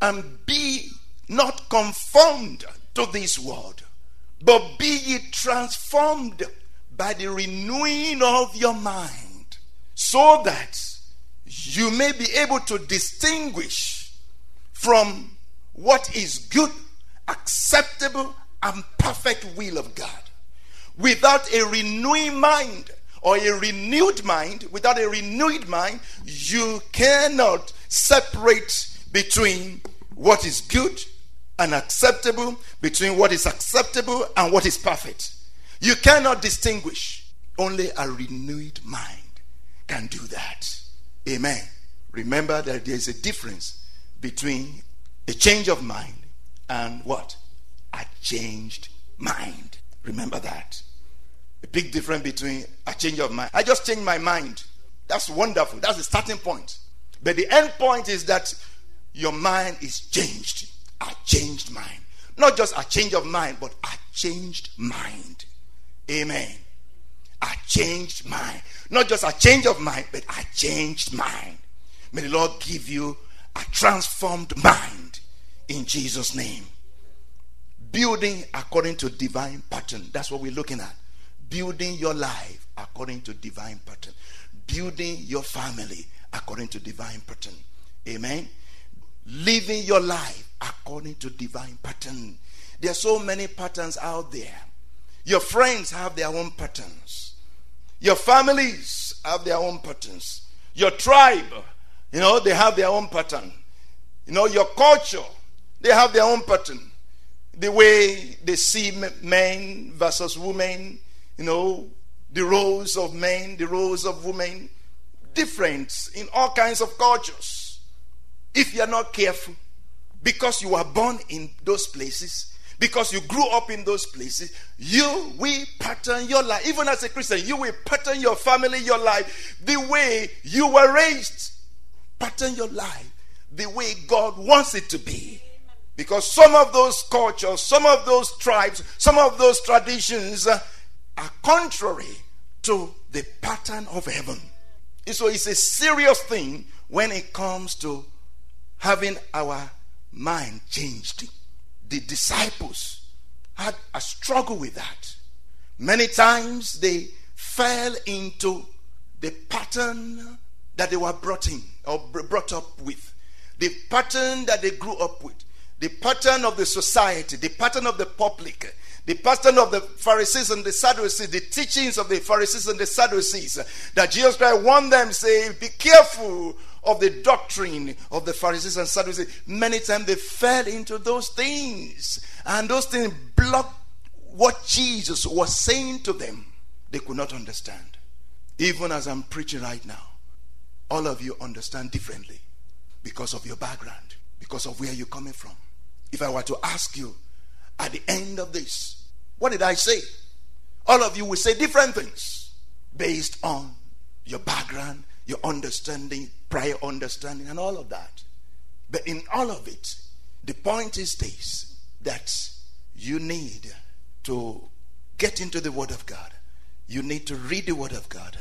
And be not conformed to this world, but be ye transformed by the renewing of your mind, so that you may be able to distinguish from what is good, acceptable, and perfect will of God. Without a renewing mind or a renewed mind, without a renewed mind, you cannot separate between what is good and acceptable, between what is acceptable and what is perfect. You cannot distinguish. Only a renewed mind can do that. Amen. Remember that there is a difference between a change of mind and what? A changed mind. Remember that. A big difference between a change of mind. I just changed my mind. That's wonderful. That's the starting point. But the end point is that your mind is changed. A changed mind. Not just a change of mind, but a changed mind. Amen. A changed mind. Not just a change of mind, but a changed mind. May the Lord give you a transformed mind in Jesus' name. Building according to divine pattern. That's what we're looking at. Building your life according to divine pattern. Building your family according to divine pattern. Amen. Living your life according to divine pattern. There are so many patterns out there. Your friends have their own patterns. Your families have their own patterns. Your tribe, you know, they have their own pattern. You know, your culture, they have their own pattern. The way they see men versus women, you know, the roles of men, the roles of women, different in all kinds of cultures. If you are not careful, because you were born in those places, because you grew up in those places, you will pattern your life. Even as a Christian, you will pattern your family, your life, the way you were raised. Pattern your life the way God wants it to be. Because some of those cultures, some of those tribes, some of those traditions uh, are contrary to the pattern of heaven. So it's a serious thing when it comes to having our mind changed. The disciples had a struggle with that. Many times they fell into the pattern that they were brought in or brought up with, the pattern that they grew up with, the pattern of the society, the pattern of the public, the pattern of the Pharisees and the Sadducees, the teachings of the Pharisees and the Sadducees, that Jesus Christ warned them, say, be careful of the doctrine of the Pharisees and Sadducees. Many times they fell into those things, and those things blocked what Jesus was saying to them. They could not understand. Even as I'm preaching right now, all of you understand differently because of your background, because of where you're coming from. If I were to ask you at the end of this, what did I say? All of you will say different things based on your background, your understanding, prior understanding, and all of that. But in all of it, the point is this that you need to get into the Word of God. You need to read the Word of God.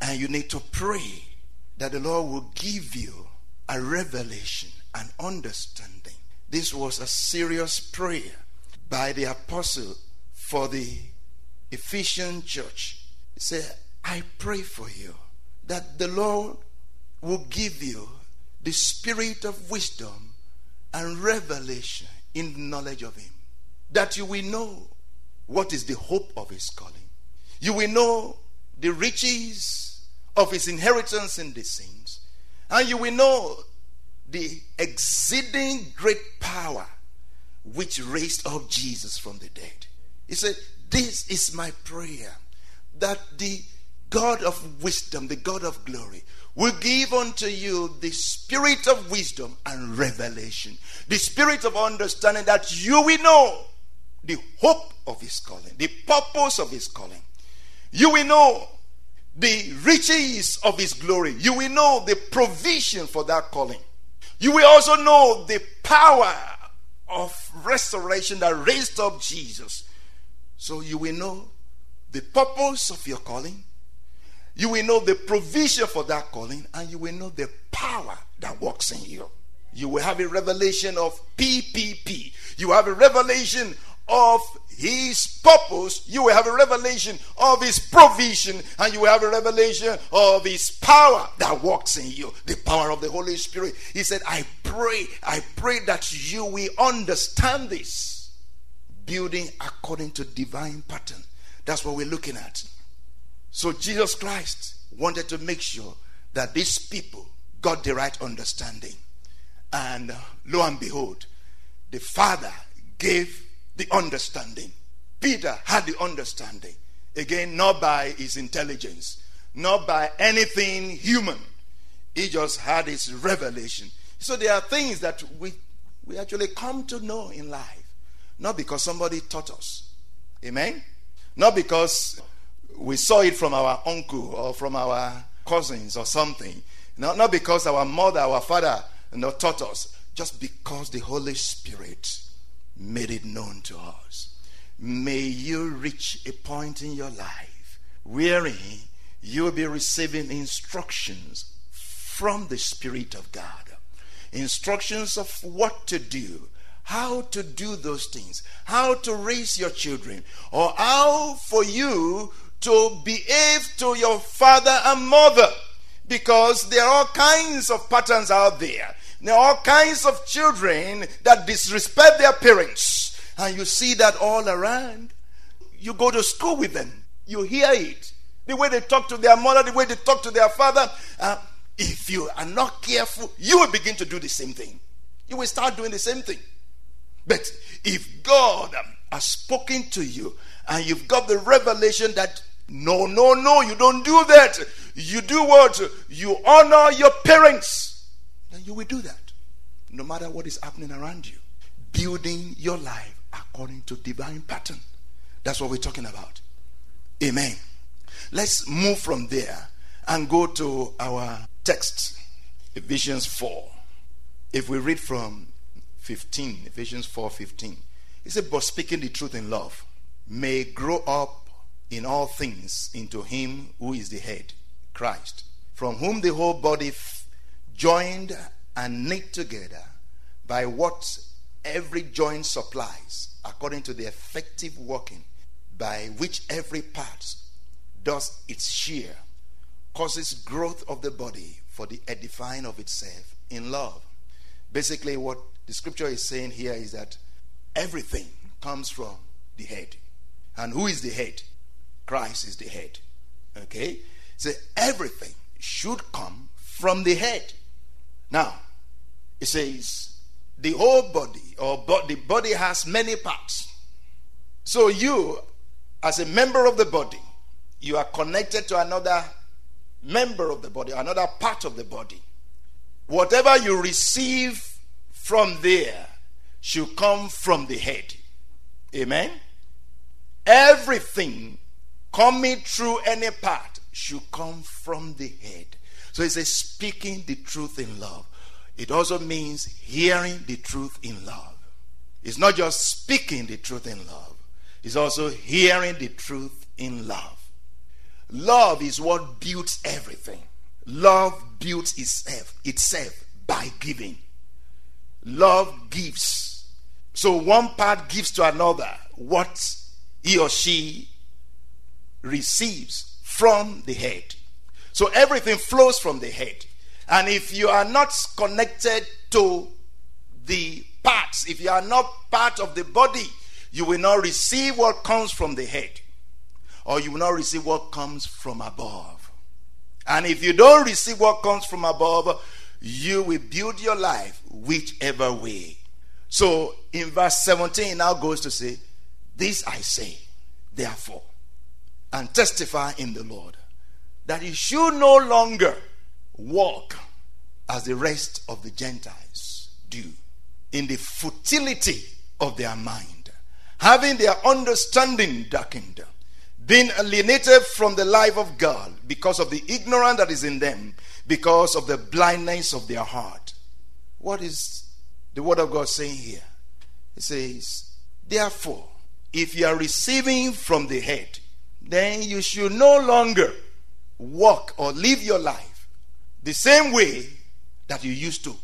And you need to pray that the Lord will give you a revelation, an understanding. This was a serious prayer by the apostle for the Ephesian church. He said, I pray for you that the Lord will give you the spirit of wisdom and revelation in the knowledge of Him. That you will know what is the hope of His calling. You will know the riches of His inheritance in the saints. And you will know the exceeding great power which raised up Jesus from the dead. He said, This is my prayer that the God of wisdom, the God of glory, will give unto you the spirit of wisdom and revelation, the spirit of understanding that you will know the hope of his calling, the purpose of his calling. You will know the riches of his glory. You will know the provision for that calling. You will also know the power of restoration that raised up Jesus so you will know the purpose of your calling, you will know the provision for that calling, and you will know the power that works in you. You will have a revelation of PPP. You have a revelation of his purpose, you will have a revelation of his provision, and you will have a revelation of his power that works in you, the power of the Holy Spirit. He said, I pray, I pray that you will understand this, building according to divine pattern. That's what we're looking at. So Jesus Christ wanted to make sure that these people got the right understanding. And lo and behold, the Father gave the understanding. Peter had the understanding. Again, not by his intelligence, not by anything human. He just had his revelation. So there are things that we, we actually come to know in life, not because somebody taught us. Amen? Not because we saw it from our uncle or from our cousins or something. Not, not because our mother, our father you know, taught us. Just because the Holy Spirit made it known to us. May you reach a point in your life wherein you'll be receiving instructions from the Spirit of God. Instructions of what to do, how to do those things, how to raise your children, or how for you to behave to your father and mother. Because there are all kinds of patterns out there. There are all kinds of children that disrespect their parents. And you see that all around. You go to school with them, you hear it. The way they talk to their mother, the way they talk to their father. Uh, if you are not careful, you will begin to do the same thing. You will start doing the same thing. But if God has spoken to you and you've got the revelation that no, no, no, you don't do that. You do what? You honor your parents then you will do that. No matter what is happening around you. Building your life according to divine pattern. That's what we're talking about. Amen. Let's move from there and go to our text, Ephesians 4. If we read from 15, Ephesians 4 15, he said, But speaking the truth in love may grow up in all things into him who is the head, Christ, from whom the whole body joined and knit together by what every joint supplies, according to the effective working by which every part does its share, causes growth of the body for the edifying of itself in love. Basically, what the scripture is saying here is that everything comes from the head. And who is the head? Christ is the head. Okay? So everything should come from the head. Now, it says, the whole body, or the body has many parts. So you, as a member of the body, you are connected to another member of the body, another part of the body. Whatever you receive from there should come from the head. Amen? Everything coming through any part should come from the head. So he says, speaking the truth in love. It also means hearing the truth in love. It's not just speaking the truth in love, it's also hearing the truth in love. Love is what builds everything. Love builds itself, itself by giving. Love gives. So one part gives to another what he or she receives from the head. So everything flows from the head. And if you are not connected to the parts, if you are not part of the body, you will not receive what comes from the head, or you will not receive what comes from above. And if you don't receive what comes from above, you will build your life whichever way. So in verse 17, now goes to say, This I say, therefore, and testify in the Lord that he should no longer walk as the rest of the Gentiles do in the futility of their mind, having their understanding darkened, being alienated from the life of God because of the ignorance that is in them, because of the blindness of their heart. What is the word of God saying here? It says, Therefore, if you are receiving from the head, then you should no longer walk or live your life the same way that you used to.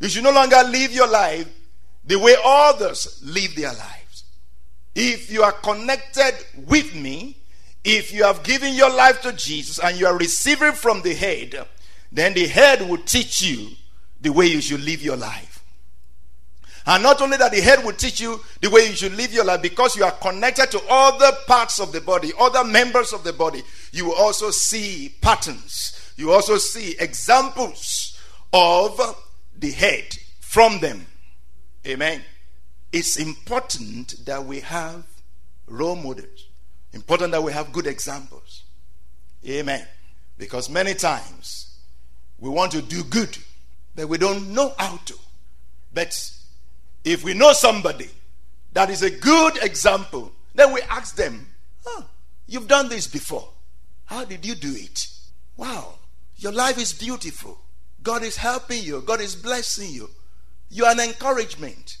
You should no longer live your life the way others live their lives. If you are connected with me, if you have given your life to Jesus and you are receiving from the head, then the head will teach you the way you should live your life. And not only that, the head will teach you the way you should live your life because you are connected to other parts of the body, other members of the body. You will also see patterns, you also see examples of the head from them. Amen. It's important that we have role models, important that we have good examples. Amen. Because many times we want to do good, but we don't know how to. But if we know somebody that is a good example, then we ask them, oh, You've done this before. How did you do it? Wow, your life is beautiful. God is helping you, God is blessing you. You are an encouragement.